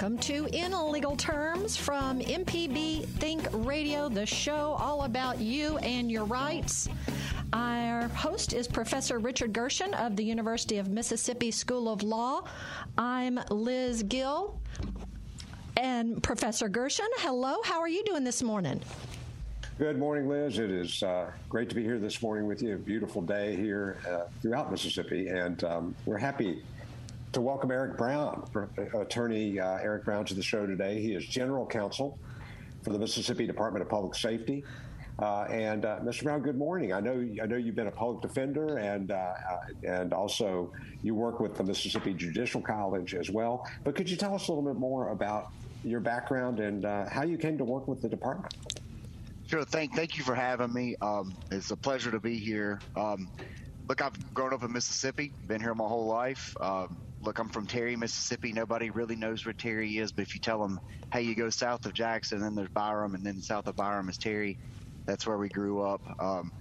Welcome to In Legal Terms from MPB Think Radio, the show all about you and your rights. Our host is Professor Richard Gershon of the University of Mississippi School of Law. I'm Liz Gill. And Professor Gershon, hello. How are you doing this morning? Good morning, Liz. It is uh, great to be here this morning with you. A beautiful day here uh, throughout Mississippi, and um, we're happy to welcome Eric Brown, attorney uh, Eric Brown, to the show today. He is general counsel for the Mississippi Department of Public Safety. Uh, and uh, Mr. Brown, good morning. I know I know you've been a public defender, and uh, uh, and also you work with the Mississippi Judicial College as well. But could you tell us a little bit more about your background and uh, how you came to work with the department? Sure. Thank thank you for having me. Um, it's a pleasure to be here. Um, look, I've grown up in Mississippi, been here my whole life. Um, look, I'm from Terry, Mississippi. Nobody really knows where Terry is, but if you tell them, hey, you go south of Jackson, then there's Byram, and then south of Byram is Terry. That's where we grew up. Um,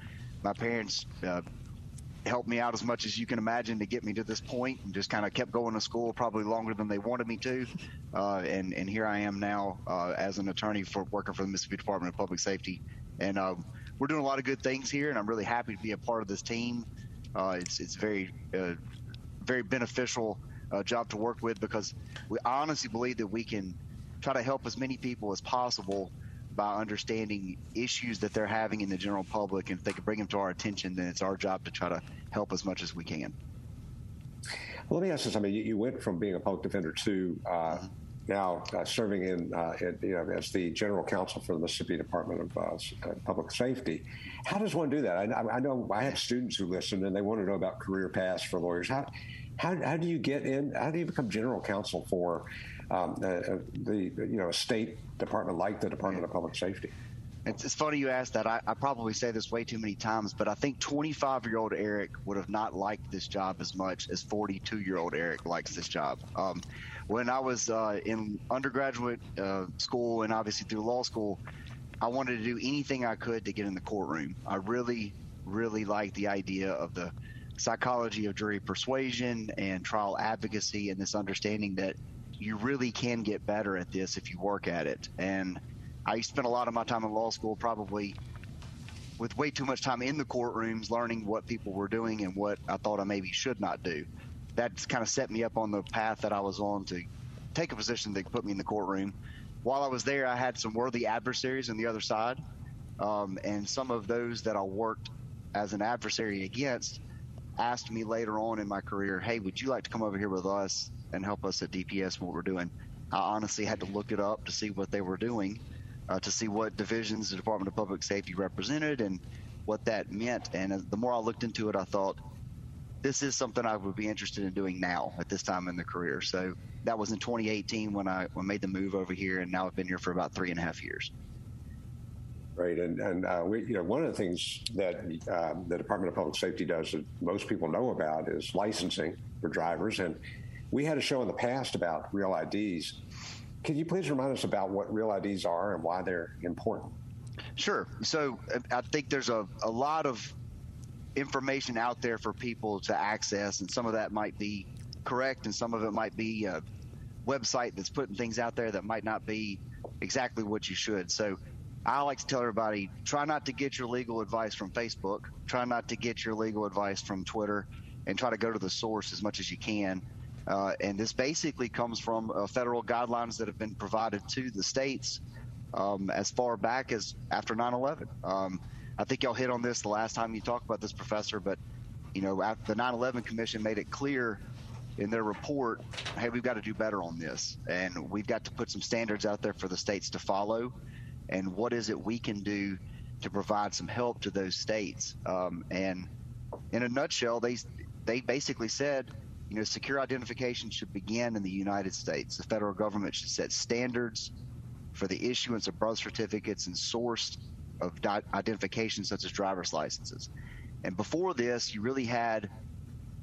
my parents uh, helped me out as much as you can imagine to get me to this point, and just kind of kept going to school probably longer than they wanted me to. Uh, and and here I am now uh, as an attorney for working for the Mississippi Department of Public Safety, and uh, we're doing a lot of good things here, and I'm really happy to be a part of this team. Uh, it's it's very uh, very beneficial uh, job to work with because we honestly believe that we can try to help as many people as possible by understanding issues that they're having in the general public. And if they can bring them to our attention, then it's our job to try to help as much as we can. Well, let me ask you something. You, you went from being a public defender to uh, mm-hmm. now uh, serving in, uh, in, you know, as the general counsel for the Mississippi Department of uh, uh, Public Safety. How does one do that? I, I, know I have students who listen and they want to know about career paths for lawyers. How how, how do you get in? How do you become general counsel for um, the, the you know a state department like the Department of Public Safety? It's, it's funny you asked that. I, I, probably say this way too many times, but I think 25 year old Eric would have not liked this job as much as 42 year old Eric likes this job. Um, when I was uh, in undergraduate uh, school and obviously through law school, I wanted to do anything I could to get in the courtroom. I really, really liked the idea of the psychology of jury persuasion and trial advocacy and this understanding that you really can get better at this if you work at it. And I spent a lot of my time in law school probably with way too much time in the courtrooms learning what people were doing and what I thought I maybe should not do. That's kind of set me up on the path that I was on to take a position that put me in the courtroom. While I was there, I had some worthy adversaries on the other side. Um, and some of those that I worked as an adversary against asked me later on in my career, hey, would you like to come over here with us and help us at DPS what we're doing? I honestly had to look it up to see what they were doing, uh, to see what divisions the Department of Public Safety represented and what that meant. And the more I looked into it, I thought, this is something I would be interested in doing now at this time in the career. So that was in 2018 when I, when I made the move over here, and now I've been here for about three and a half years right? And and uh, we, you know, one of the things that uh, the Department of Public Safety does that most people know about is licensing for drivers. And we had a show in the past about real IDs. Can you please remind us about what real IDs are and why they're important? Sure. So uh, I think there's a, a lot of information out there for people to access, and some of that might be correct, and some of it might be a website that's putting things out there that might not be exactly what you should. So I like to tell everybody try not to get your legal advice from Facebook, try not to get your legal advice from Twitter, and try to go to the source as much as you can. Uh, and this basically comes from uh, federal guidelines that have been provided to the states um, as far back as after 9 11. Um, I think y'all hit on this the last time you talked about this, Professor, but you know, the 9 11 Commission made it clear in their report hey, we've got to do better on this. And we've got to put some standards out there for the states to follow and what is it we can do to provide some help to those states. Um, and in a nutshell, they they basically said you know, secure identification should begin in the United States. The federal government should set standards for the issuance of birth certificates and source of identification, such as driver's licenses. And before this, you really had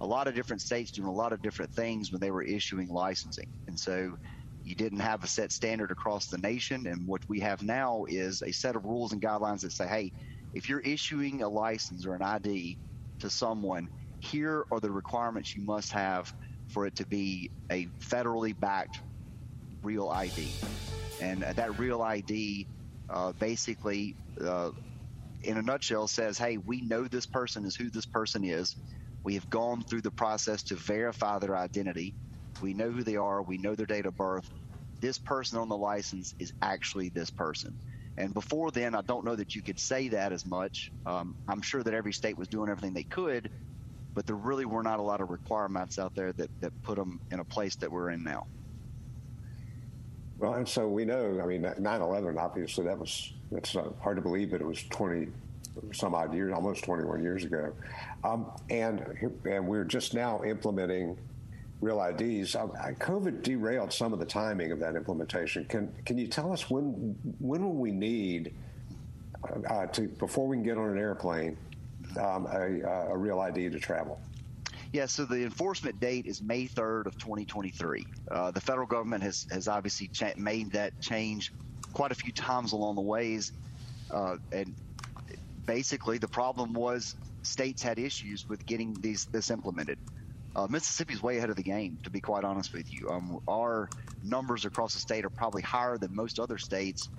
a lot of different states doing a lot of different things when they were issuing licensing. And so you didn't have a set standard across the nation. And what we have now is a set of rules and guidelines that say, hey, if you're issuing a license or an ID to someone, here are the requirements you must have for it to be a federally backed real ID. And that real ID uh, basically, uh, in a nutshell, says, hey, we know this person is who this person is. We have gone through the process to verify their identity. We know who they are. We know their date of birth. This person on the license is actually this person. And before then, I don't know that you could say that as much. Um, I'm sure that every state was doing everything they could, but there really were not a lot of requirements out there that, that put them in a place that we're in now. Well, and so we know, I mean, 9 11, obviously, that was, it's uh, hard to believe but it was 20 some odd years, almost 21 years ago. Um, and, and we're just now implementing real IDs. Um, COVID derailed some of the timing of that implementation. Can, can you tell us when, when will we need uh, uh to, before we can get on an airplane, um, a, a real ID to travel? Yeah, so the enforcement date is May 3rd of 2023. Uh, the federal government has, has obviously cha- made that change quite a few times along the ways. Uh, and basically, the problem was states had issues with getting these this implemented. Uh, Mississippi's way ahead of the game, to be quite honest with you. Um, our numbers across the state are probably higher than most other states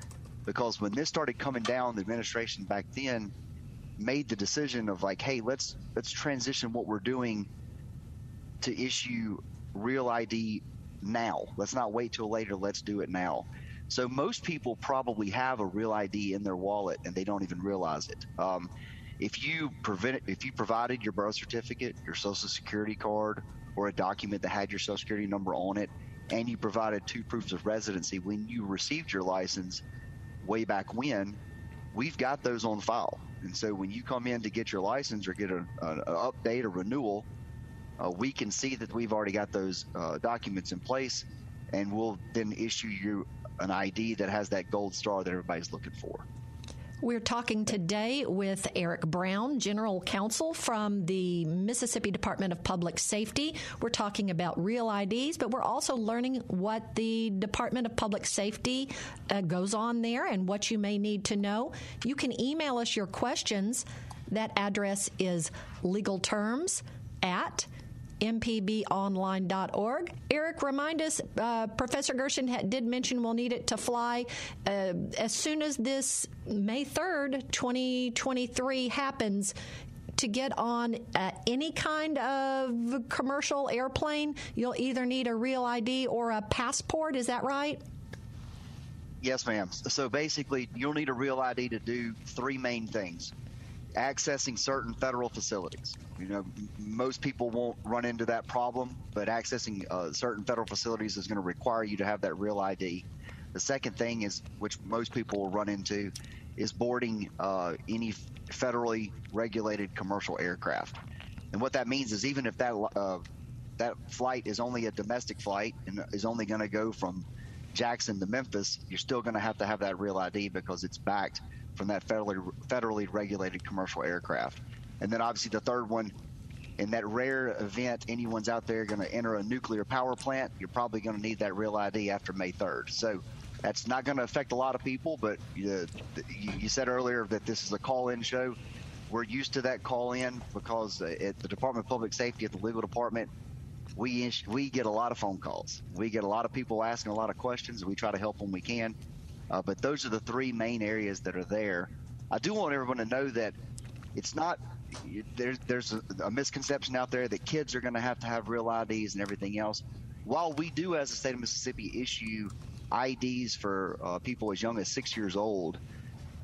because when this started coming down, the administration back then made the decision of like, hey, let's let's transition what we're doing to issue real ID now. Let's not wait till later. Let's do it now. So most people probably have a real ID in their wallet and they don't even realize it. Um, if you prevent, if you provided your birth certificate, your social security card, or a document that had your social security number on it, and you provided two proofs of residency when you received your license way back when, we've got those on file. And so when you come in to get your license or get an update or renewal, uh, we can see that we've already got those uh, documents in place, and we'll then issue you an ID that has that gold star that everybody's looking for. We're talking today with Eric Brown, General Counsel from the Mississippi Department of Public Safety. We're talking about real IDs, but we're also learning what the Department of Public Safety uh, goes on there and what you may need to know. You can email us your questions. That address is legalterms at mpbonline.org. Eric, remind us, uh, Professor Gershon did mention we'll need it to fly uh, as soon as this May 3rd, 2023 happens. To get on uh, any kind of commercial airplane, you'll either need a real ID or a passport. Is that right? Yes, ma'am. So basically, you'll need a real ID to do three main things accessing certain federal facilities. You know, most people won't run into that problem, but accessing uh, certain federal facilities is going to require you to have that real ID. The second thing is, which most people will run into, is boarding uh, any federally regulated commercial aircraft. And what that means is, even if that uh, that flight is only a domestic flight and is only going to go from Jackson to Memphis, you're still going to have to have that real ID because it's backed from that federally federally regulated commercial aircraft. And then obviously the third one, in that rare event anyone's out there going to enter a nuclear power plant, you're probably going to need that real ID after May 3rd. So that's not going to affect a lot of people, but uh, you, you said earlier that this is a call-in show. We're used to that call-in because uh, at the Department of Public Safety, at the legal department, we we get a lot of phone calls. We get a lot of people asking a lot of questions. We try to help when we can. Uh, but those are the three main areas that are there. I do want everyone to know that it's not there's there's a, a misconception out there that kids are going to have to have real IDs and everything else. While we do, as the state of Mississippi, issue IDs for uh, people as young as six years old,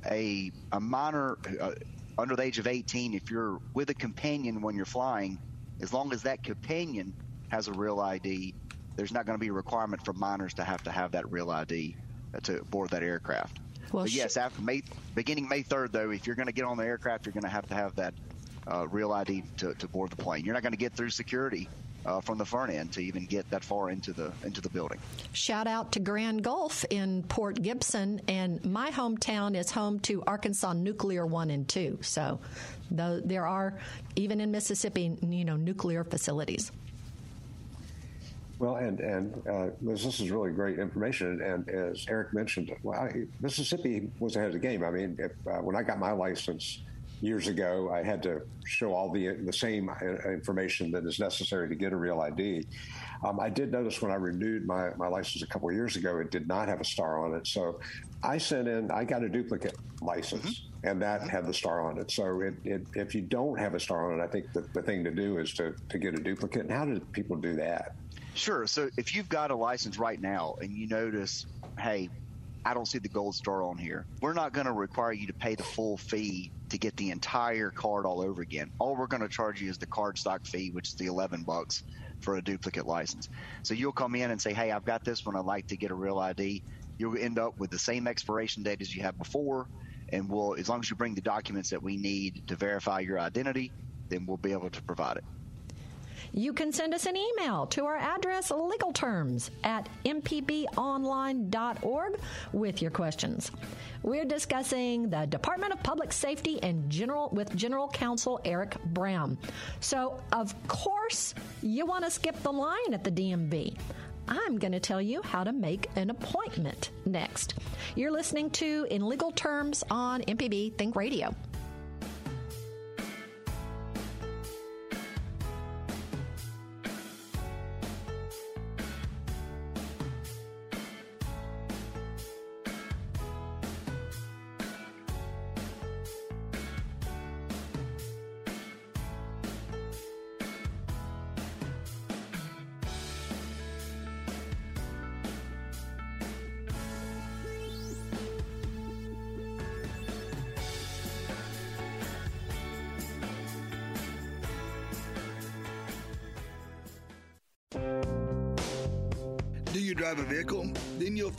a a minor uh, under the age of 18, if you're with a companion when you're flying, as long as that companion has a real ID, there's not going to be a requirement for minors to have to have that real ID to board that aircraft. Well, yes, after May, beginning May 3rd, though, if you're going to get on the aircraft, you're going to have to have that uh, real ID to, to board the plane. You're not going to get through security uh, from the front end to even get that far into the into the building. Shout out to Grand Gulf in Port Gibson, and my hometown is home to Arkansas Nuclear One and Two. So, though there are even in Mississippi, you know, nuclear facilities. Well, and and uh, this is really great information. And as Eric mentioned, well, I, Mississippi was ahead of the game. I mean, if, uh, when I got my license years ago, I had to show all the the same uh, information that is necessary to get a real ID. Um, I did notice when I renewed my, my license a couple of years ago, it did not have a star on it. So I sent in, I got a duplicate license, mm-hmm. and that had the star on it. So it, it, if you don't have a star on it, I think the, the thing to do is to, to get a duplicate. And how do people do that? Sure. So if you've got a license right now and you notice, hey, I don't see the gold star on here. We're not going to require you to pay the full fee to get the entire card all over again. All we're going to charge you is the card stock fee, which is the 11 bucks for a duplicate license. So you'll come in and say, "Hey, I've got this one. I'd like to get a real ID." You'll end up with the same expiration date as you had before, and we'll, as long as you bring the documents that we need to verify your identity, then we'll be able to provide it. You can send us an email to our address legalterms at mpbonline.org with your questions. We're discussing the Department of Public Safety and General with General Counsel Eric Brown. So, of course, you want to skip the line at the DMV. I'm going to tell you how to make an appointment next. You're listening to In Legal Terms on MPB Think Radio.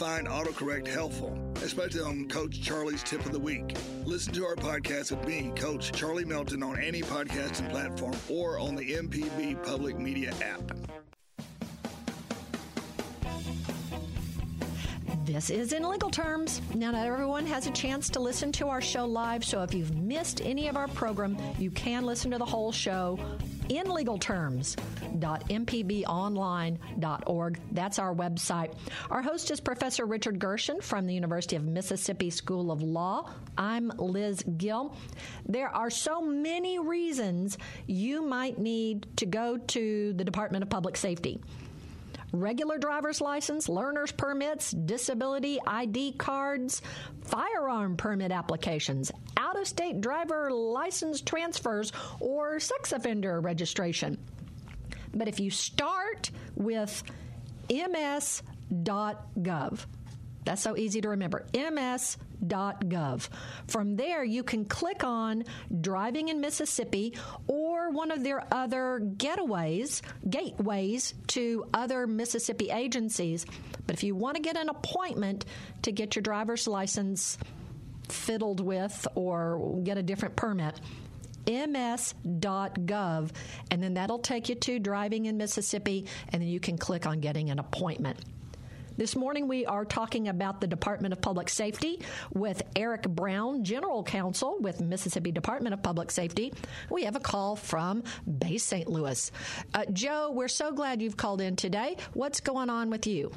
Find autocorrect helpful, especially on Coach Charlie's tip of the week. Listen to our podcast with me, Coach Charlie Melton, on any podcasting platform or on the MPB Public Media app. This is in legal terms. Now, not everyone has a chance to listen to our show live, so if you've missed any of our program, you can listen to the whole show in legal terms mpbonline.org. That's our website. Our host is Professor Richard Gershon from the University of Mississippi School of Law. I'm Liz Gill. There are so many reasons you might need to go to the Department of Public Safety regular driver's license, learner's permits, disability ID cards, firearm permit applications, out of state driver license transfers, or sex offender registration. But if you start with ms.gov, that's so easy to remember. ms.gov. From there, you can click on Driving in Mississippi or one of their other getaways, gateways to other Mississippi agencies. But if you want to get an appointment to get your driver's license fiddled with or get a different permit, ms.gov, and then that'll take you to Driving in Mississippi, and then you can click on getting an appointment. This morning, we are talking about the Department of Public Safety with Eric Brown, General Counsel with Mississippi Department of Public Safety. We have a call from Bay St. Louis. Uh, Joe, we're so glad you've called in today. What's going on with you?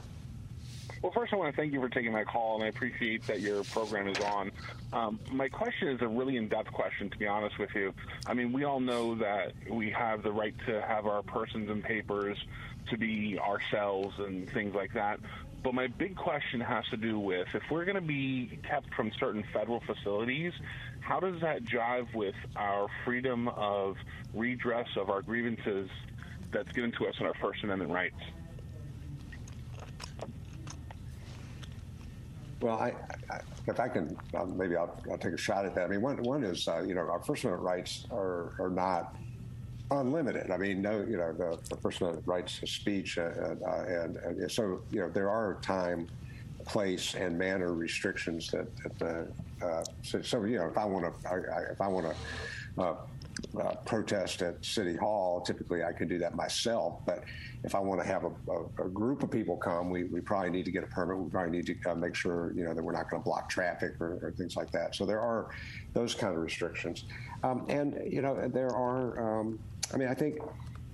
Well, first, I want to thank you for taking my call, and I appreciate that your program is on. Um, my question is a really in depth question, to be honest with you. I mean, we all know that we have the right to have our persons and papers to be ourselves and things like that. But my big question has to do with if we're going to be kept from certain federal facilities, how does that jive with our freedom of redress of our grievances that's given to us in our First Amendment rights? Well, I, I, if I can, um, maybe I'll, I'll, take a shot at that. I mean, one, one is, uh, you know, our First Amendment rights are, are not unlimited. I mean, no, you know, the, the First Amendment rights to speech, uh, uh, and, and, so you know, there are time, place, and manner restrictions that, that uh, so, so, you know, if I want to, if I want to. Uh, uh, protest at City Hall, typically I can do that myself. But if I want to have a, a, a group of people come, we, we probably need to get a permit. We probably need to uh, make sure you know that we're not going to block traffic or, or, things like that. So there are those kind of restrictions, um, and you know there are. Um, I mean, I think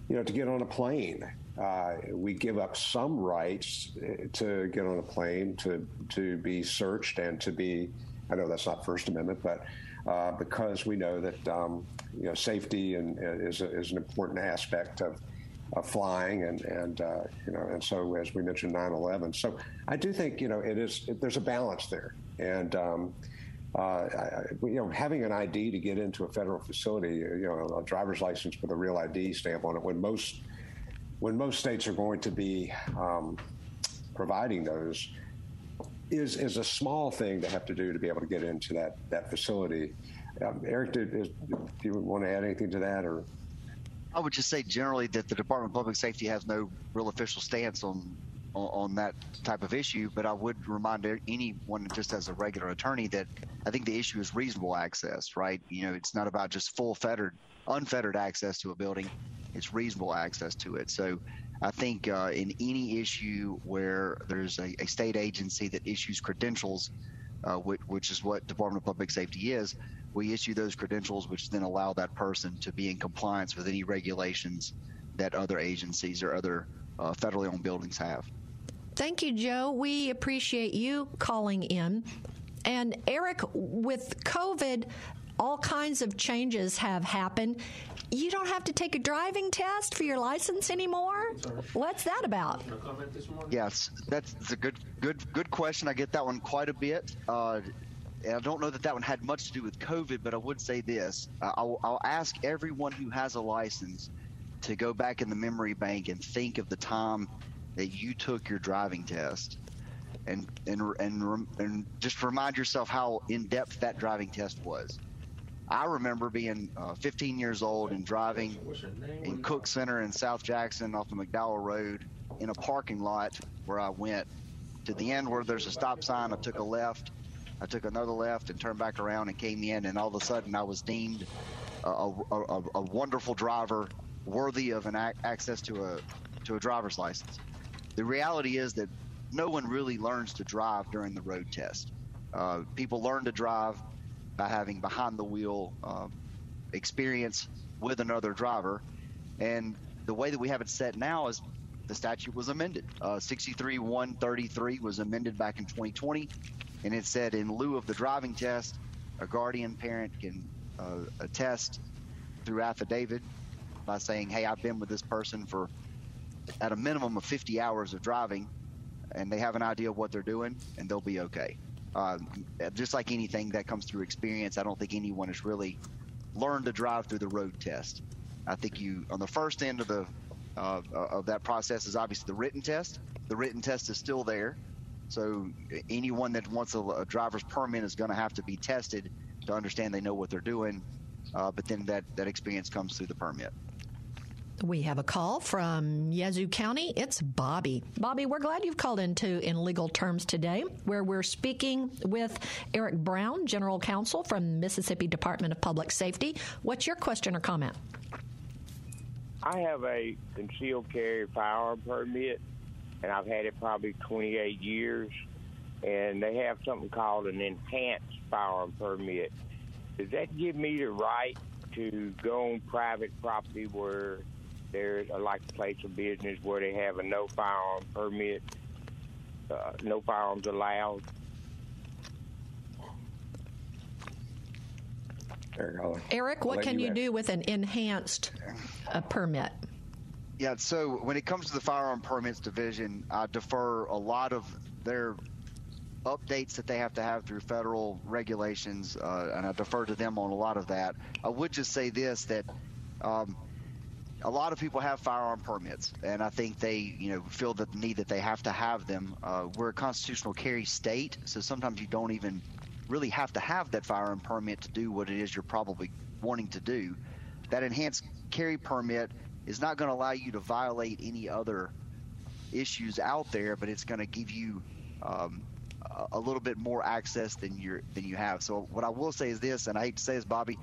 you know to get on a plane. Uh, we give up some rights uh, to get on a plane, to to be searched, and to be. I know that's not First Amendment, but uh, because we know that um, you know safety and, is, a, is an important aspect of, of flying and and uh, you know and so as we mentioned 9/11. So I do think you know it is it, there's a balance there and. Um, uh, you know, having an ID to get into a federal facility, you know, a driver's license with a real ID stamp on it, when most when most states are going to be um, providing those, is is a small thing to have to do to be able to get into that that facility. Um, Eric, did, is, do you want to add anything to that, or? I would just say generally that the Department of Public Safety has no real official stance on on, that type of issue. But I would remind anyone, just as a regular attorney, that I think the issue is reasonable access. Right? You know, it's not about just full fettered, unfettered access to a building. It's reasonable access to it. So I think uh, in any issue where there's a, a state agency that issues credentials, uh, which, which, is what Department of Public Safety is, we issue those credentials, which then allow that person to be in compliance with any regulations that other agencies or other uh, federally owned buildings have. Thank you, Joe. We appreciate you calling in. And Eric, with COVID, all kinds of changes have happened you don't have to take a driving test for your license anymore. What's that about? Yes, that's a good, good, good question. I get that one quite a bit. Uh, I don't know that that one had much to do with COVID, but I would say this: uh, I'll, I'll ask everyone who has a license to go back in the memory bank and think of the time that you took your driving test and and and and just remind yourself how in depth that driving test was. I remember being uh, 15 years old and driving in Cook Center in South Jackson off the McDowell Road in a parking lot where I went to the end where there's a stop sign. I took a left. I took another left and turned back around and came in, and all of a sudden I was deemed a, a, a, wonderful driver, worthy of an ac- access to a to a driver's license. The reality is that no one really learns to drive during the road test. Uh, people learn to drive by having behind the wheel um, experience with another driver. And the way that we have it set now is the statute was amended. Uh, 63 133 was amended back in 2020, and it said in lieu of the driving test, a guardian parent can uh, attest through affidavit by saying, "Hey, I've been with this person for at a minimum of 50 hours of driving, and they have an idea of what they're doing, and they'll be okay." Uh, just like anything that comes through experience, I don't think anyone has really learned to drive through the road test. I think you on the first end of the uh, of that process is obviously the written test. The written test is still there, so anyone that wants a, a driver's permit is going to have to be tested to understand they know what they're doing. Uh, but then that that experience comes through the permit. We have a call from Yazoo County. It's Bobby. Bobby, we're glad you've called into In Legal Terms today, where we're speaking with Eric Brown, General Counsel from Mississippi Department of Public Safety. What's your question or comment? I have a concealed carry firearm permit, and I've had it probably 28 years. And they have something called an enhanced firearm permit. Does that give me the right to go on private property where there's a like a place of business where they have a no firearm permit, uh, no firearms allowed. Eric, what can you, you do with an enhanced uh, permit? Yeah, so when it comes to the firearm permits division, I defer a lot of their updates that they have to have through federal regulations, uh, and I defer to them on a lot of that. I would just say this that um, a lot of people have firearm permits, and I think they, you know, feel the need that they have to have them. Uh, we're a constitutional carry state, so sometimes you don't even really have to have that firearm permit to do what it is you're probably wanting to do. That enhanced carry permit is not going to allow you to violate any other issues out there, but it's going to give you um, a little bit more access than you than you have. So what I will say is this, and I hate to say this, Bobby,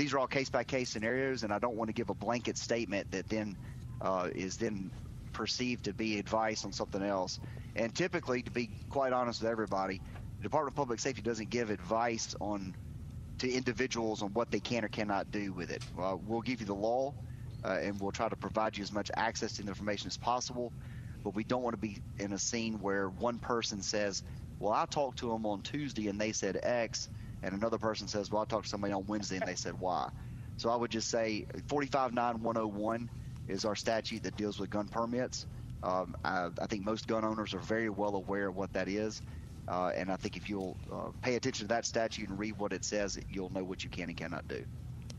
these are all case by case scenarios, and I don't want to give a blanket statement that then uh, is then perceived to be advice on something else. And typically, to be quite honest with everybody, the Department of Public Safety doesn't give advice on to individuals on what they can or cannot do with it. we'll give you the law, uh, and we'll try to provide you as much access to the information as possible. But we don't want to be in a scene where one person says, "Well, I talked to them on Tuesday and they said X," and another person says, "Well, I talked to somebody on Wednesday and they said why." So I would just say 459-101 is our statute that deals with gun permits. Um, I, I, think most gun owners are very well aware of what that is. Uh, and I think if you'll uh, pay attention to that statute and read what it says, you'll know what you can and cannot do.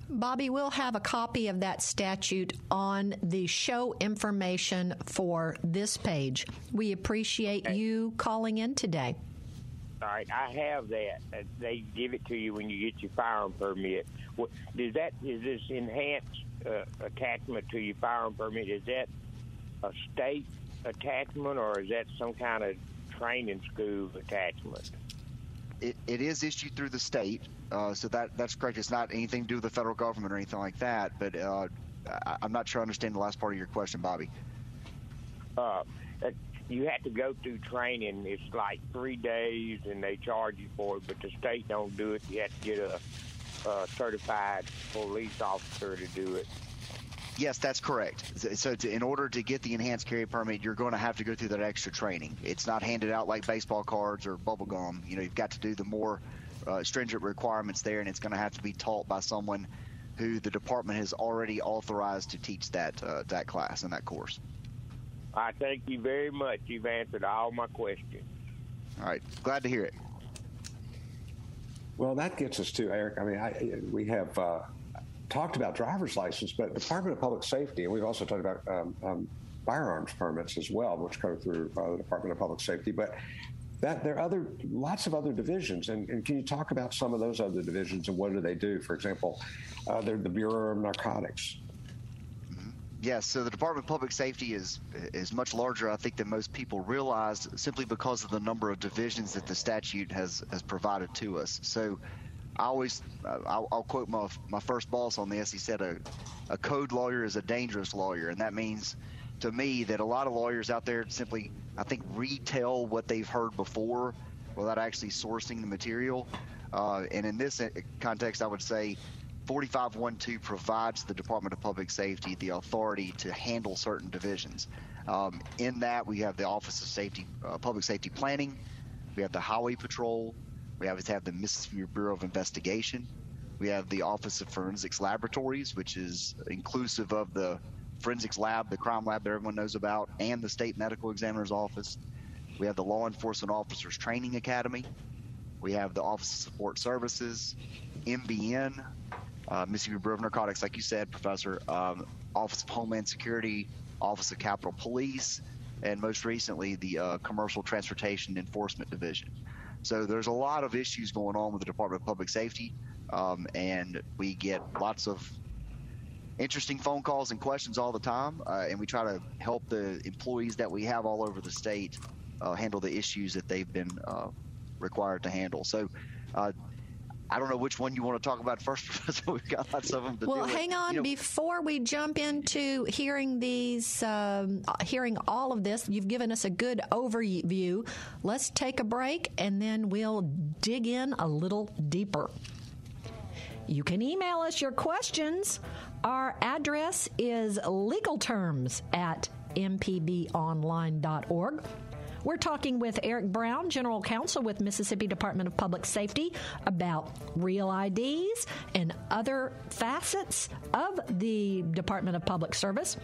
Bobby, we'll have a copy of that statute on the show information for this page. We appreciate okay. you calling in today. All right, I have that. They give it to you when you get your firearm permit. What, does that is this enhanced uh, attachment to your firearm permit? Is that a state attachment or is that some kind of training school attachment? It, it is issued through the state, uh, so that that's correct. It's not anything to do with the federal government or anything like that. But uh, I, am not sure I understand the last part of your question, Bobby. Uh, you have to go through training. It's like three days, and they charge you for it. But the state don't do it. You have to get a, a certified police officer to do it. Yes, that's correct. So, to, in order to get the enhanced carry permit, you're going to have to go through that extra training. It's not handed out like baseball cards or bubble gum. You know, you've got to do the more uh, stringent requirements there, and it's going to have to be taught by someone who the department has already authorized to teach that uh, that class and that course. I thank you very much. You've answered all my questions. All right, glad to hear it. Well, that gets us to Eric. I mean, I, we have uh, talked about driver's license, but Department of Public Safety, and we've also talked about um, um, firearms permits as well, which come through uh, the Department of Public Safety. But that there are other lots of other divisions, and, and, can you talk about some of those other divisions and what do they do? For example, uh, they're the Bureau of Narcotics. Yes, so the Department of Public Safety is is much larger, I think, than most people realize, simply because of the number of divisions that the statute has has provided to us. So I always I'll, I'll, quote my my first boss on this. He said a a code lawyer is a dangerous lawyer, and that means to me that a lot of lawyers out there simply I think retell what they've heard before without actually sourcing the material. Uh, and in this context, I would say 4512 provides the Department of Public Safety the authority to handle certain divisions. Um, in that, we have the Office of Safety, uh, Public Safety Planning, we have the Highway Patrol, we have have the Mississippi Bureau of Investigation. We have the Office of Forensics Laboratories, which is inclusive of the forensics lab, the crime lab that everyone knows about, and the state medical examiner's office. We have the Law Enforcement Officers Training Academy. We have the Office of Support Services, MBN, uh, Mississippi Bureau of Narcotics, like you said, Professor, um, Office of Homeland Security, Office of Capitol Police, and most recently the uh, Commercial Transportation Enforcement Division. So there's a lot of issues going on with the Department of Public Safety, um, and we get lots of interesting phone calls and questions all the time, uh, and we try to help the employees that we have all over the state uh, handle the issues that they've been uh, required to handle. So uh, I don't know which one you want to talk about first, Professor. We've got lots of them to Well, hang on. You know, Before we jump into hearing these, um, hearing all of this, you've given us a good overview. Let's take a break and then we'll dig in a little deeper. You can email us your questions. Our address is legalterms at mpbonline.org. We're talking with Eric Brown, General Counsel with Mississippi Department of Public Safety, about real IDs and other facets of the Department of Public Service.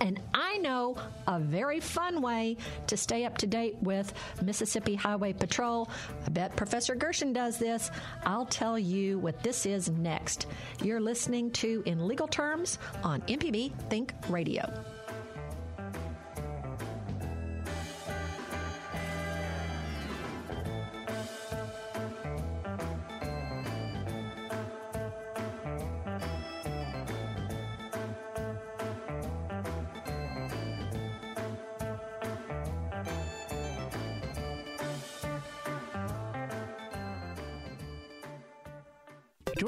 And I know a very fun way to stay up to date with Mississippi Highway Patrol. I bet Professor Gershon does this. I'll tell you what this is next. You're listening to In Legal Terms on MPB Think Radio.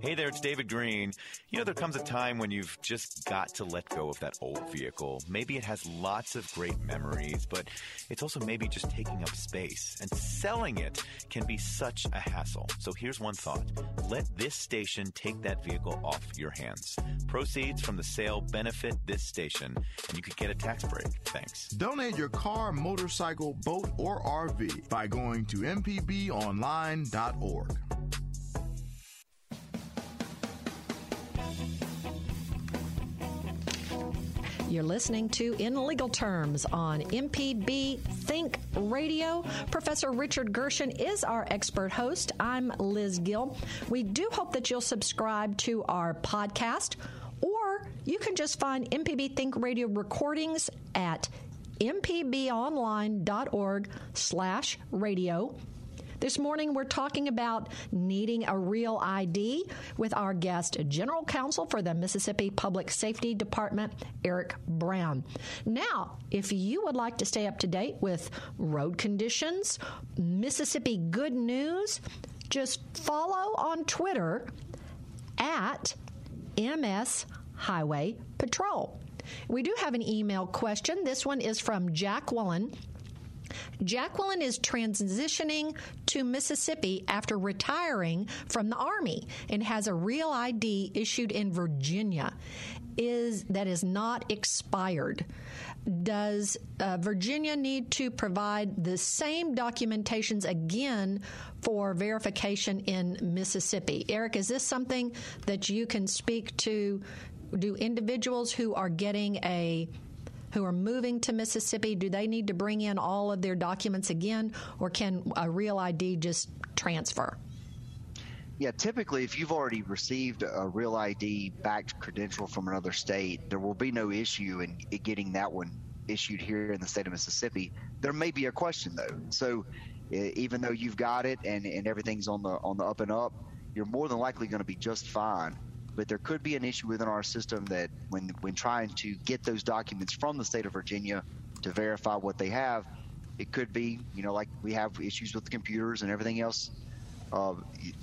Hey there, it's David Green. You know, there comes a time when you've just got to let go of that old vehicle. Maybe it has lots of great memories, but it's also maybe just taking up space. And selling it can be such a hassle. So here's one thought let this station take that vehicle off your hands. Proceeds from the sale benefit this station, and you could get a tax break. Thanks. Donate your car, motorcycle, boat, or RV by going to mpbonline.org. You're listening to In Legal Terms on MPB Think Radio. Professor Richard Gershon is our expert host. I'm Liz Gill. We do hope that you'll subscribe to our podcast, or you can just find MPB Think Radio recordings at mpbonline.org slash radio. This morning, we're talking about needing a real ID with our guest, General Counsel for the Mississippi Public Safety Department, Eric Brown. Now, if you would like to stay up to date with road conditions, Mississippi good news, just follow on Twitter at MS Highway Patrol. We do have an email question. This one is from Jacqueline. Jacqueline is transitioning to Mississippi after retiring from the Army and has a real ID issued in Virginia is that is not expired. Does uh, Virginia need to provide the same documentations again for verification in Mississippi? Eric, is this something that you can speak to? Do individuals who are getting a who are moving to Mississippi, do they need to bring in all of their documents again, or can a real ID just transfer? Yeah, typically, if you've already received a real ID backed credential from another state, there will be no issue in getting that one issued here in the state of Mississippi. There may be a question though. So, even though you've got it and, and everything's on the on the up and up, you're more than likely going to be just fine but there could be an issue within our system that when when trying to get those documents from the state of Virginia to verify what they have, it could be you know like we have issues with the computers and everything else, uh,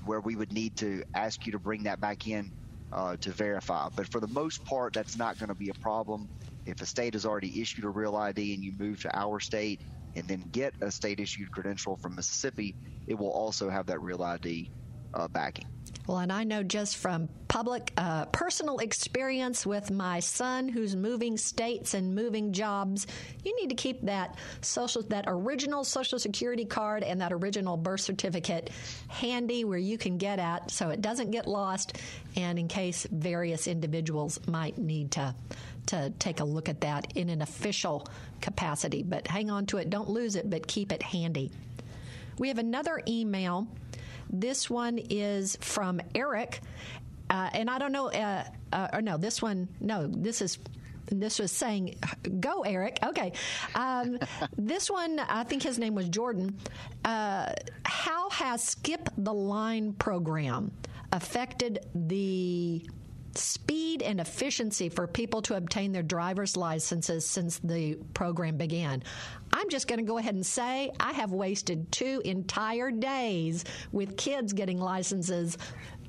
where we would need to ask you to bring that back in uh, to verify. But for the most part, that's not going to be a problem. If a state has already issued a real ID and you move to our state and then get a state issued credential from Mississippi, it will also have that real ID uh, backing. Well, and I know just from public uh, personal experience with my son who's moving states and moving jobs, you need to keep that social that original social security card and that original birth certificate handy where you can get at so it doesn't get lost and in case various individuals might need to to take a look at that in an official capacity. But hang on to it, don't lose it, but keep it handy. We have another email this one is from Eric. Uh, and I don't know, uh, uh, or no, this one, no, this is this was saying, "Go, Eric." Okay, um, this one, I think his name was Jordan. Uh, how has Skip the Line program affected the speed and efficiency for people to obtain their driver's licenses since the program began. I'm just going to go ahead and say I have wasted two entire days with kids getting licenses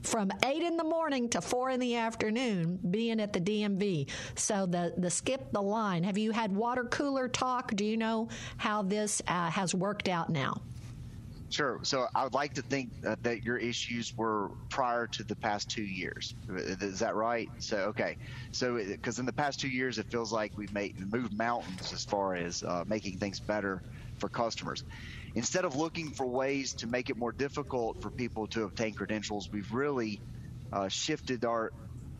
from eight in the morning to four in the afternoon being at the DMV. So the the skip the line. Have you had water cooler talk? Do you know how this uh, has worked out now? Sure. So I would like to think that, that your issues were prior to the past two years. Is that right? So okay. So because in the past two years, it feels like we've made moved mountains as far as uh, making things better for customers. Instead of looking for ways to make it more difficult for people to obtain credentials, we've really uh, shifted our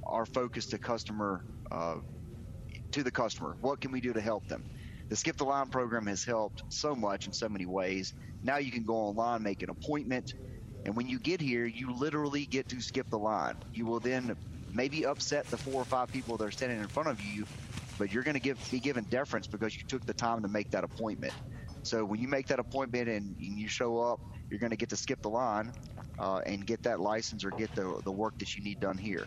our focus to customer uh, to the customer. What can we do to help them? The Skip the Line program has helped so much in so many ways. Now you can go online, make an appointment, and when you get here, you literally get to skip the line. You will then maybe upset the four or five people that are standing in front of you, but you're going to be given deference because you took the time to make that appointment. So when you make that appointment and, and you show up, you're going to get to skip the line. uh, and get that license or get the, the work that you need done here.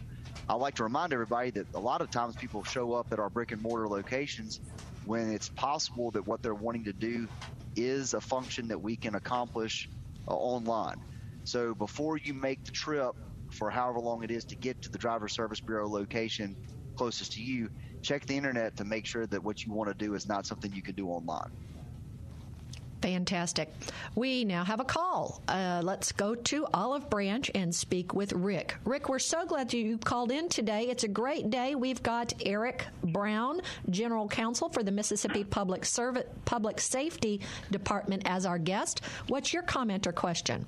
I like to remind everybody that a lot of times people show up at our brick and mortar locations when it's possible that what they're wanting to do is a function that we can accomplish uh, online. So before you make the trip for however long it is to get to the Driver Service Bureau location closest to you, check the internet to make sure that what you want to do is not something you can do online. Fantastic. We now have a call. Uh, let's go to Olive Branch and speak with Rick. Rick, we're so glad you called in today. It's a great day. We've got Eric Brown, General Counsel for the Mississippi Public Service Public Safety Department, as our guest. What's your comment or question?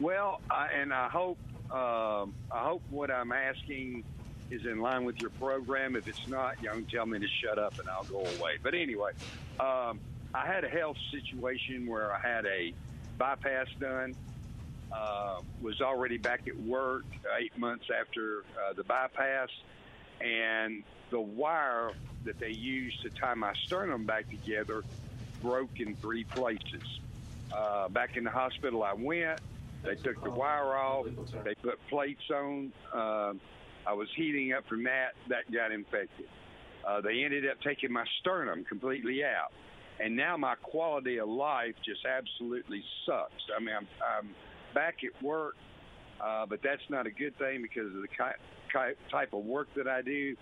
Well, I, and I hope uh, I hope what I'm asking is in line with your program. If it's not, you can tell me to shut up and I'll go away. But anyway. Um, I had a health situation where I had a bypass done. Uh, was already back at work eight months after uh, the bypass, and the wire that they used to tie my sternum back together broke in three places. Uh, back in the hospital, I went. They took the wire off. They put plates on. Uh, I was heating up from that. That got infected. Uh, they ended up taking my sternum completely out and now my quality of life just absolutely sucks. I mean, I'm, I'm back at work, uh, but that's not a good thing because of the ki- type of work that I do.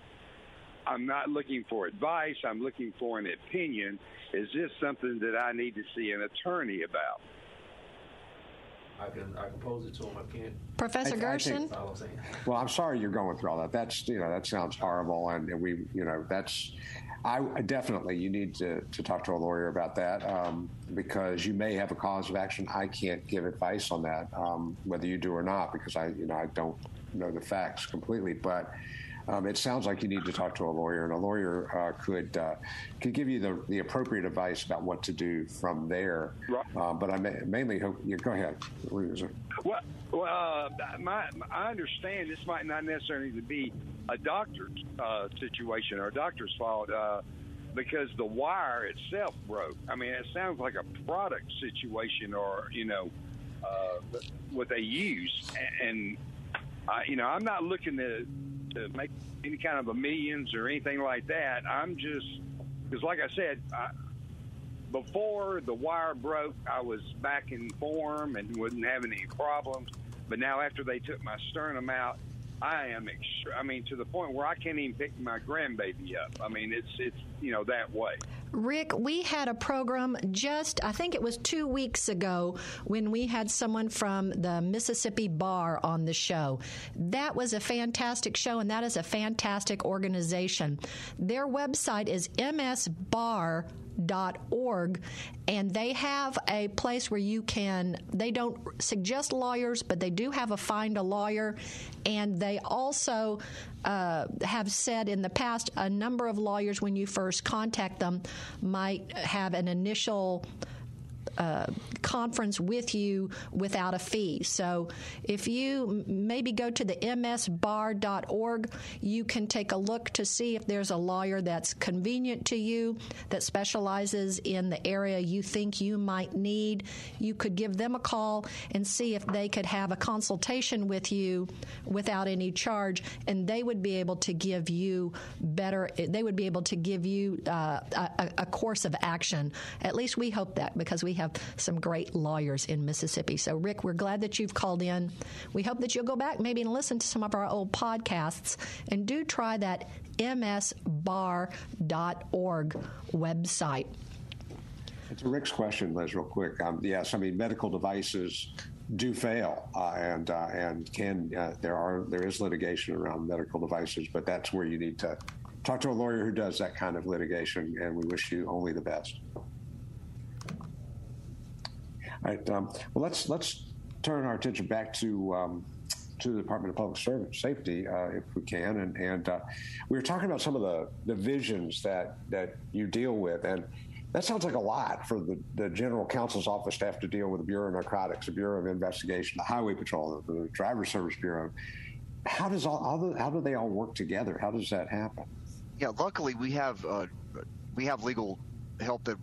I'm not looking for advice. I'm looking for an opinion. Is this something that I need to see an attorney about? I can I can pose it to him. I can't. Professor Gershon. well, I'm sorry you're going through all that. That's you know that sounds horrible, and we you know that's I definitely you need to, to talk to a lawyer about that um, because you may have a cause of action. I can't give advice on that, um, whether you do or not, because I you know I don't know the facts completely. But um, it sounds like you need to talk to a lawyer, and a lawyer uh, could uh, could give you the, the appropriate advice about what to do from there. Right. Uh, but I may, mainly hope you go ahead. Well, well uh, my, I understand this might not necessarily be a doctor's uh, situation or a doctor's fault uh, because the wire itself broke. I mean, it sounds like a product situation or, you know, uh, what they use. And, uh, you know, I'm not looking to, to make any kind of a millions or anything like that. I'm just, because like I said, I, before the wire broke, I was back in form and wasn't having any problems. But now, after they took my sternum out, I am extra. I mean, to the point where I can't even pick my grandbaby up. I mean, it's it's you know that way. Rick, we had a program just I think it was two weeks ago when we had someone from the Mississippi Bar on the show. That was a fantastic show, and that is a fantastic organization. Their website is msbar org and they have a place where you can they don't suggest lawyers but they do have a find a lawyer and they also uh, have said in the past a number of lawyers when you first contact them might have an initial uh, conference with you without a fee. So if you maybe go to the msbar.org, you can take a look to see if there's a lawyer that's convenient to you that specializes in the area you think you might need. You could give them a call and see if they could have a consultation with you without any charge, and they would be able to give you better, they would be able to give you uh, a, a course of action. At least we hope that because we have some great lawyers in Mississippi. So, Rick, we're glad that you've called in. We hope that you'll go back maybe and listen to some of our old podcasts and do try that msbar.org website. It's Rick's question, Liz, real quick. Um, yes, I mean, medical devices do fail, uh, and uh, and can uh, there are there is litigation around medical devices, but that's where you need to talk to a lawyer who does that kind of litigation. And we wish you only the best. Right. Um, well, let's let's turn our attention back to um, to the Department of Public Service Safety, uh, if we can, and and uh, we were talking about some of the divisions that that you deal with, and that sounds like a lot for the, the General Counsel's office to have to deal with the Bureau of Narcotics, the Bureau of Investigation, the Highway Patrol, the, the Driver Service Bureau. How does all how do, how do they all work together? How does that happen? Yeah, luckily we have uh, we have legal help that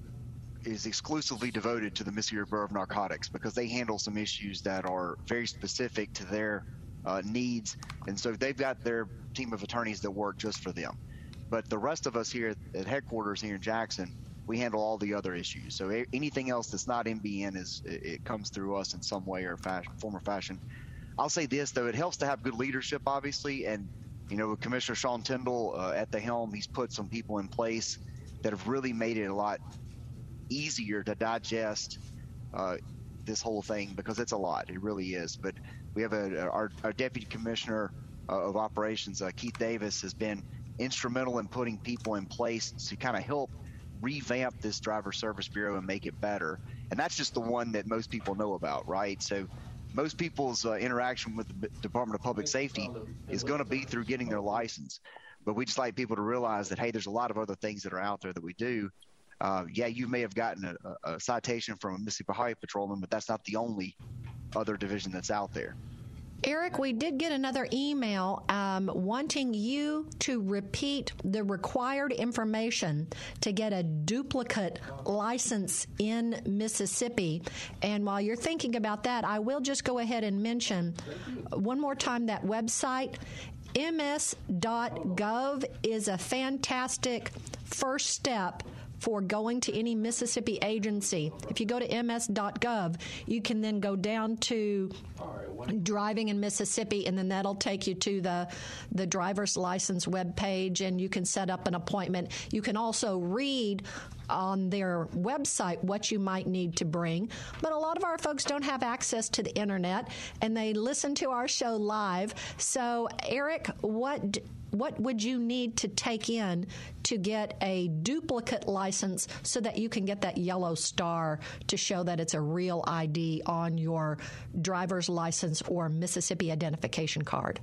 is exclusively devoted to the Mississippi Bureau of Narcotics because they handle some issues that are very specific to their uh, needs, and so they've got their team of attorneys that work just for them. But the rest of us here at headquarters here in Jackson, we handle all the other issues. So anything else that's not MBN is it, comes through us in some way or fashion, form or fashion. I'll say this though, it helps to have good leadership, obviously, and you know, Commissioner Sean Tindell uh, at the helm, he's put some people in place that have really made it a lot easier to digest uh, this whole thing because it's a lot. It really is. But we have a, our, our deputy commissioner uh, of operations, uh, Keith Davis, has been instrumental in putting people in place to kind of help revamp this driver service bureau and make it better. And that's just the one that most people know about, right? So most people's uh, interaction with the Department of Public Safety is going to be through getting their license. But we just like people to realize that, hey, there's a lot of other things that are out there that we do. Uh, yeah, you may have gotten a, a citation from a Mississippi Highway Patrolman, but that's not the only other division that's out there. Eric, we did get another email um, wanting you to repeat the required information to get a duplicate license in Mississippi. And while you're thinking about that, I will just go ahead and mention one more time that website. MS.gov is a fantastic first step for going to any Mississippi agency. If you go to ms.gov, you can then go down to driving in Mississippi, and then that'll take you to the the driver's license webpage, and you can set up an appointment. You can also read on their website what you might need to bring. But a lot of our folks don't have access to the internet, and they listen to our show live. So, Eric, what what would you need to take in to get a duplicate license so that you can get that yellow star to show that it's a real ID on your driver's license or Mississippi identification card?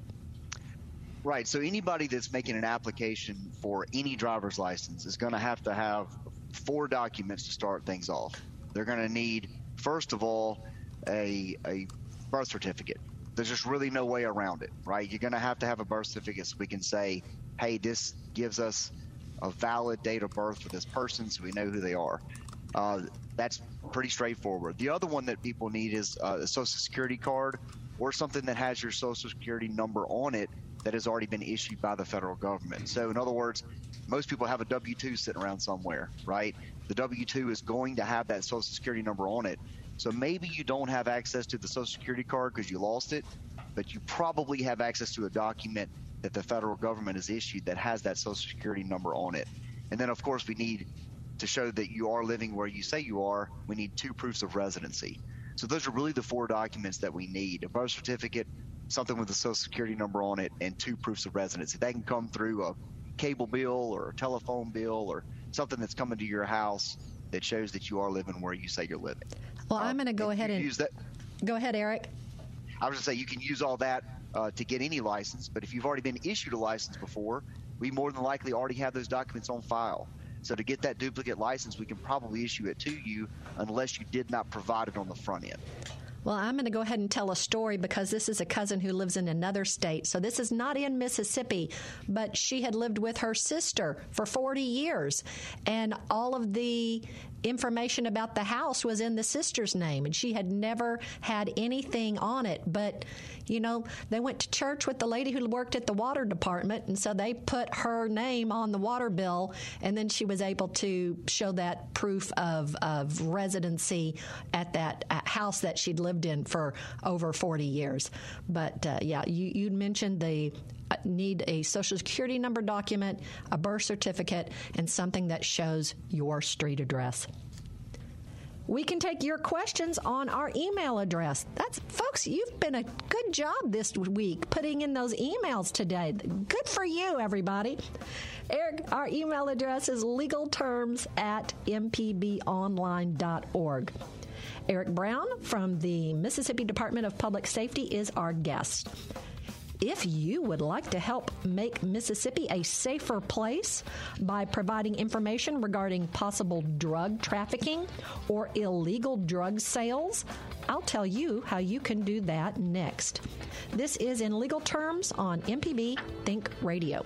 Right. So anybody that's making an application for any driver's license is going to have to have four documents to start things off. They're going to need, first of all, a, a birth certificate there's just really no way around it, right? You're going to have to have a birth certificate so we can say, hey, this gives us a valid date of birth for this person so we know who they are. Uh, that's pretty straightforward. The other one that people need is uh, a social security card or something that has your social security number on it that has already been issued by the federal government. So, in other words, most people have a W 2 sitting around somewhere, right? The W 2 is going to have that social security number on it. So maybe you don't have access to the Social Security card because you lost it, but you probably have access to a document that the federal government has issued that has that Social Security number on it. And then, of course, we need to show that you are living where you say you are. We need two proofs of residency. So those are really the four documents that we need: a birth certificate, something with a Social Security number on it, and two proofs of residency. That can come through a cable bill or a telephone bill or something that's coming to your house that shows that you are living where you say you're living. Well, I'm going to go ahead and use that. Go ahead, Eric. I was going to say you can use all that uh, to get any license, but if you've already been issued a license before, we more than likely already have those documents on file. So to get that duplicate license, we can probably issue it to you unless you did not provide it on the front end. Well, I'm going to go ahead and tell a story because this is a cousin who lives in another state. So this is not in Mississippi, but she had lived with her sister for 40 years. And all of the information about the house was in the sister's name. And she had never had anything on it. But, you know, they went to church with the lady who worked at the water department. And so they put her name on the water bill. And then she was able to show that proof of, of residency at that house that she'd lived in for over 40 years. But uh, yeah, you, you mentioned the need a social security number document, a birth certificate, and something that shows your street address. We can take your questions on our email address. That's folks, you've been a good job this week putting in those emails today. Good for you, everybody. Eric, our email address is legalterms at mpbonline.org. Eric Brown from the Mississippi Department of Public Safety is our guest. If you would like to help make Mississippi a safer place by providing information regarding possible drug trafficking or illegal drug sales, I'll tell you how you can do that next. This is in legal terms on MPB Think Radio.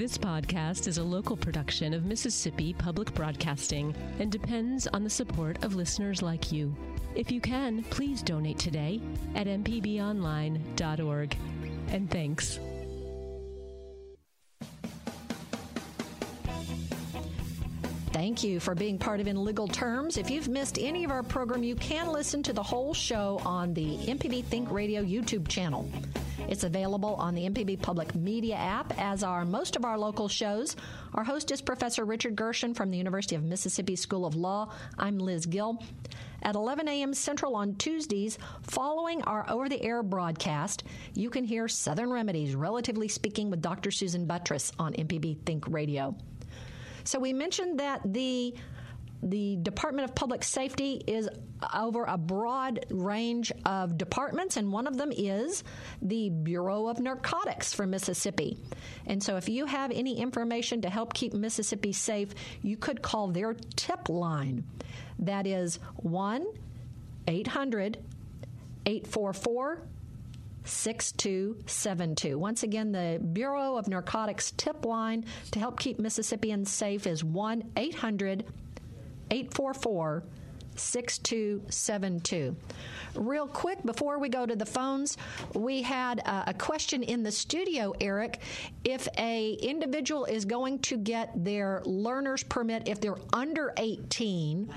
This podcast is a local production of Mississippi Public Broadcasting and depends on the support of listeners like you. If you can, please donate today at mpbonline.org. And thanks. Thank you for being part of In Legal Terms. If you've missed any of our program, you can listen to the whole show on the MPB Think Radio YouTube channel. It's available on the MPB Public Media app, as are most of our local shows. Our host is Professor Richard Gershon from the University of Mississippi School of Law. I'm Liz Gill. At 11 a.m. Central on Tuesdays, following our over the air broadcast, you can hear Southern Remedies, relatively speaking, with Dr. Susan Buttross on MPB Think Radio. So we mentioned that the the Department of Public Safety is over a broad range of departments, and one of them is the Bureau of Narcotics for Mississippi. And so, if you have any information to help keep Mississippi safe, you could call their tip line. That is 1 800 844 6272. Once again, the Bureau of Narcotics tip line to help keep Mississippians safe is 1 800 844 6272. Real quick, before we go to the phones, we had uh, a question in the studio, Eric. If a individual is going to get their learner's permit if they're under 18,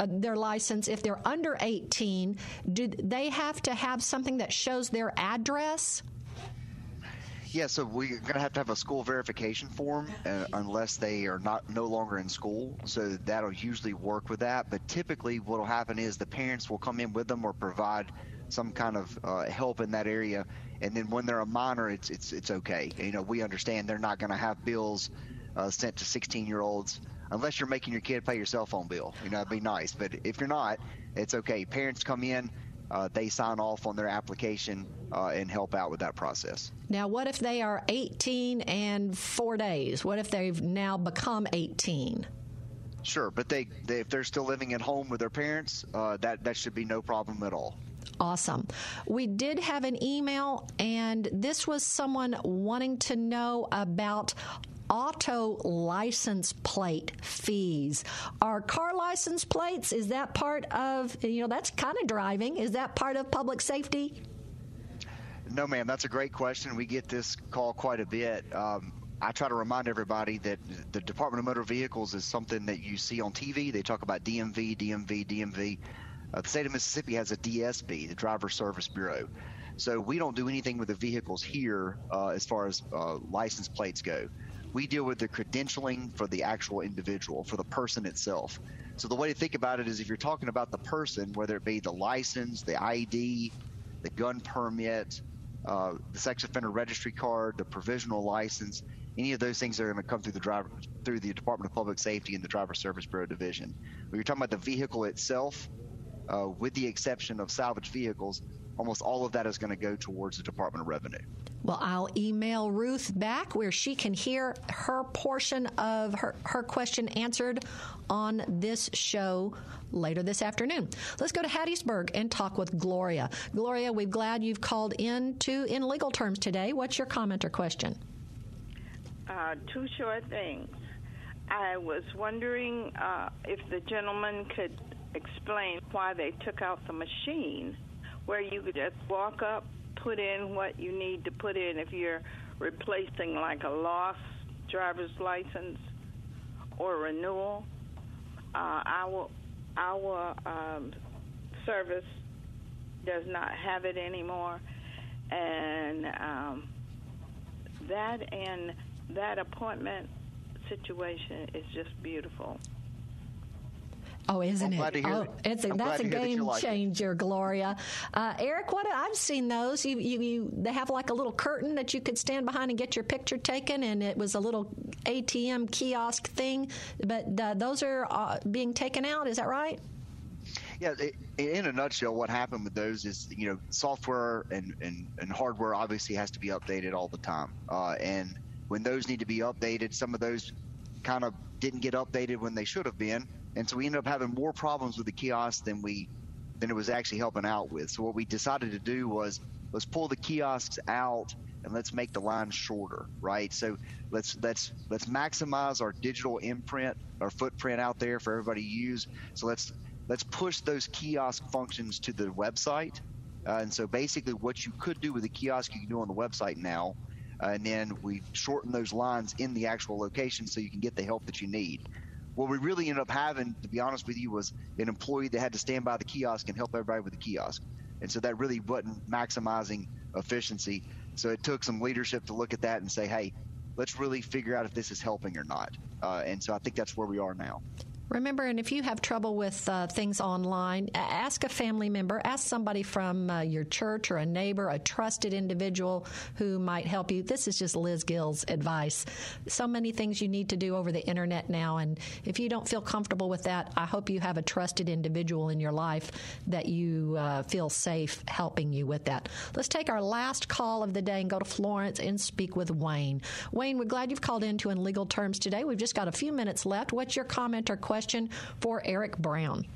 uh, their license, if they're under 18, do they have to have something that shows their address? Yeah, so we're going to have to have a school verification form uh, unless they are not no longer in school. So that'll usually work with that. But typically, what will happen is the parents will come in with them or provide some kind of uh, help in that area. And then when they're a minor, it's it's it's okay. You know, we understand they're not going to have bills uh, sent to 16 year olds unless you're making your kid pay your cell phone bill. You know, it'd be nice. But if you're not, it's okay. Parents come in uh, they sign off on their application uh, and help out with that process. Now, what if they are 18 and four days? What if they've now become 18? Sure, but they, they if they're still living at home with their parents, uh, that that should be no problem at all. Awesome. We did have an email, and this was someone wanting to know about auto license plate fees. Are car license plates, is that part of, you know, that's kind of driving. Is that part of public safety? No, ma'am. That's a great question. We get this call quite a bit. Um, I try to remind everybody that the Department of Motor Vehicles is something that you see on TV. They talk about DMV, DMV, DMV. Uh, the state of Mississippi has a DSB, the Driver Service Bureau. So we don't do anything with the vehicles here uh, as far as uh, license plates go. We deal with the credentialing for the actual individual, for the person itself. So the way to think about it is if you're talking about the person, whether it be the license, the ID, the gun permit, uh, the sex offender registry card, the provisional license, any of those things are going to come through the driver through the Department of Public Safety and the Driver Service Bureau division. When you're talking about the vehicle itself, uh, with the exception of salvage vehicles, almost all of that is going to go towards the Department of Revenue. Well, I'll email Ruth back where she can hear her portion of her, her question answered on this show later this afternoon. Let's go to Hattiesburg and talk with Gloria. Gloria, we're glad you've called in to in legal terms today. What's your comment or question? Uh, two short things. I was wondering uh, if the gentleman could explain why they took out the machine where you could just walk up, put in what you need to put in if you're replacing like a lost driver's license or renewal. Uh, our our um, service does not have it anymore, and um, that and that appointment situation is just beautiful. Oh, isn't I'm glad it? to hear oh, that- it's a, I'm that's a to hear that you game like it. changer, Gloria. Uh, Eric, what I've seen those. You, you, you, they have like a little curtain that you could stand behind and get your picture taken, and it was a little ATM kiosk thing. But uh, those are uh, being taken out. Is that right? Yeah, i in a nutshell, what happened with those is, you know, software and, and, and hardware obviously has to be updated all the time. Uh, and when those need to be updated, some of those kind of didn't get updated when they should have been. And so we ended up having more problems with the kiosk than we than it was actually helping out with. So what we decided to do was let's pull the kiosks out and let's make the lines shorter, right? So let's let's let's maximize our digital imprint, our footprint out there for everybody to use. So let's let's push those kiosk functions to the website. Uh, and so basically, what you could do with a kiosk, you can do on the website now. Uh, and then we shorten those lines in the actual location so you can get the help that you need. What we really ended up having, to be honest with you, was an employee that had to stand by the kiosk and help everybody with the kiosk. And so that really wasn't maximizing efficiency. So it took some leadership to look at that and say, hey, let's really figure out if this is helping or not. Uh, and so I think that's where we are now. Remember, and if you have trouble with uh, things online, ask a family member, ask somebody from uh, your church or a neighbor, a trusted individual who might help you. This is just Liz Gill's advice. So many things you need to do over the internet now, and if you don't feel comfortable with that, I hope you have a trusted individual in your life that you uh, feel safe helping you with that. Let's take our last call of the day and go to Florence and speak with Wayne. Wayne, we're glad you've called into in legal terms today. We've just got a few minutes left. What's your comment or question for Eric Brown?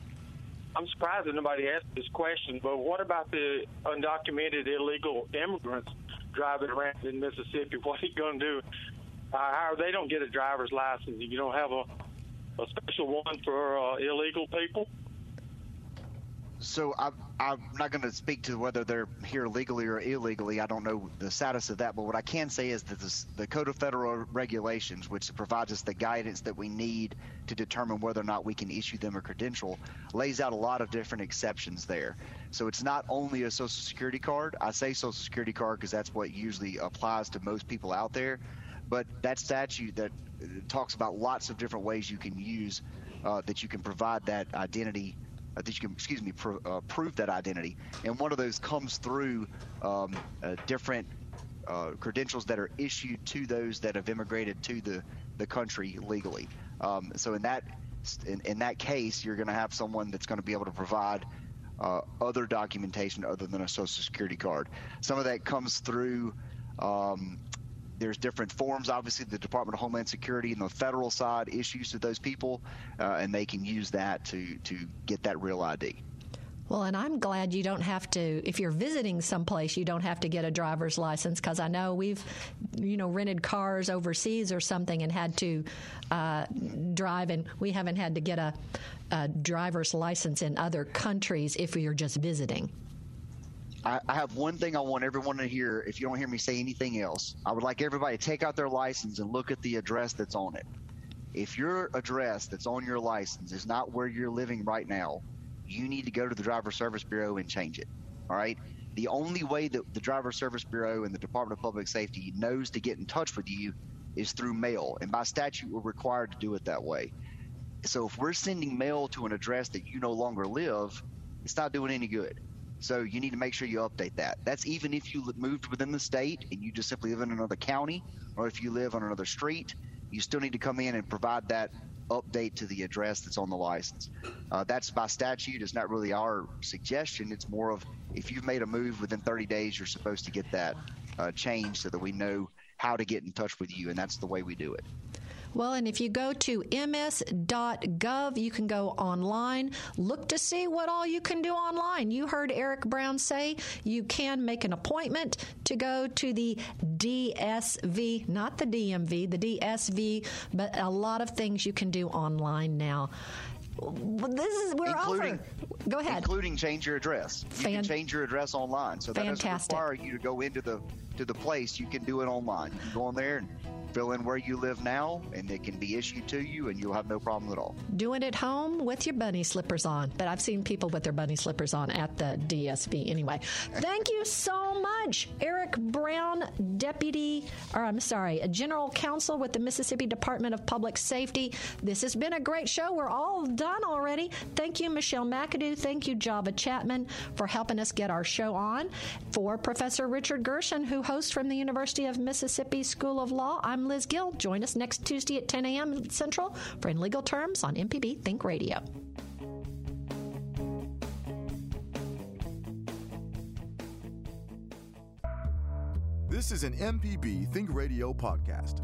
I'm surprised that nobody asked this question, but what about the undocumented illegal immigrants driving around in Mississippi? What are you going to do? Uh, how they don't get a driver's license? You don't have a, a special one for uh, illegal people? So I'm, I'm not going to speak to whether they're here legally or illegally. I don't know the status of that, but what I can say is that this, the Code of Federal Regulations, which provides us the guidance that we need to determine whether or not we can issue them a credential, lays out a lot of different exceptions there. So it's not only a Social Security card. I say Social Security card because that's what usually applies to most people out there. But that statute that uh, talks about lots of different ways you can use uh, that you can provide that identity that you can, excuse me, pro, uh, prove that identity. And one of those comes through um, uh, different uh, credentials that are issued to those that have immigrated to the, the country legally. Um, so in that in, in that case, you're going to have someone that's going to be able to provide uh, other documentation other than a social security card. Some of that comes through. Um, there's different forms, obviously, the Department of Homeland Security and the federal side issues to those people, uh, and they can use that to to get that real ID. Well, and I'm glad you don't have to, if you're visiting someplace, you don't have to get a driver's license because I know we've, you know, rented cars overseas or something and had to uh, drive, and we haven't had to get a, a driver's license in other countries if you're just visiting. I, I have one thing I want everyone to hear. If you don't hear me say anything else, I would like everybody to take out their license and look at the address that's on it. If your address that's on your license is not where you're living right now, you need to go to the Driver Service Bureau and change it. All right. The only way that the Driver Service Bureau and the Department of Public Safety knows to get in touch with you is through mail. And by statute, we're required to do it that way. So if we're sending mail to an address that you no longer live, it's not doing any good. So you need to make sure you update that. That's even if you moved within the state and you just simply live in another county, or if you live on another street, you still need to come in and provide that update to the address that's on the license. Uh, that's by statute. It's not really our suggestion. It's more of if you've made a move within 30 days, you're supposed to get that uh, changed so that we know how to get in touch with you, and that's the way we do it. Well, and if you go to ms.gov, you can go online, look to see what all you can do online. You heard Eric Brown say you can make an appointment to go to the DSB, not the DMV, the DSB, but a lot of things you can do online now. This is we're including, over. Go ahead. Including change your address. You Fan- can change your address online, so that doesn't require you to go into the to the place. You can do it online. You can go on there and fill in where you live now, and it can be issued to you, and you'll have no problem at all. Doing it home with your bunny slippers on. But I've seen people with their bunny slippers on at the DSB anyway. Thank you so much, Eric Brown, Deputy, or I'm sorry, a General Counsel with the Mississippi Department of Public Safety. This has been a great show. We're all done already. Thank you, Michelle McAdoo. Thank you, Java Chapman, for helping us get our show on. For Professor Richard Gershon, who hosts from the University of Mississippi School of Law, I'm Liz Gill. Join us next Tuesday at 10 a.m. Central for In Legal Terms on MPB Think Radio. This is an MPB Think Radio podcast.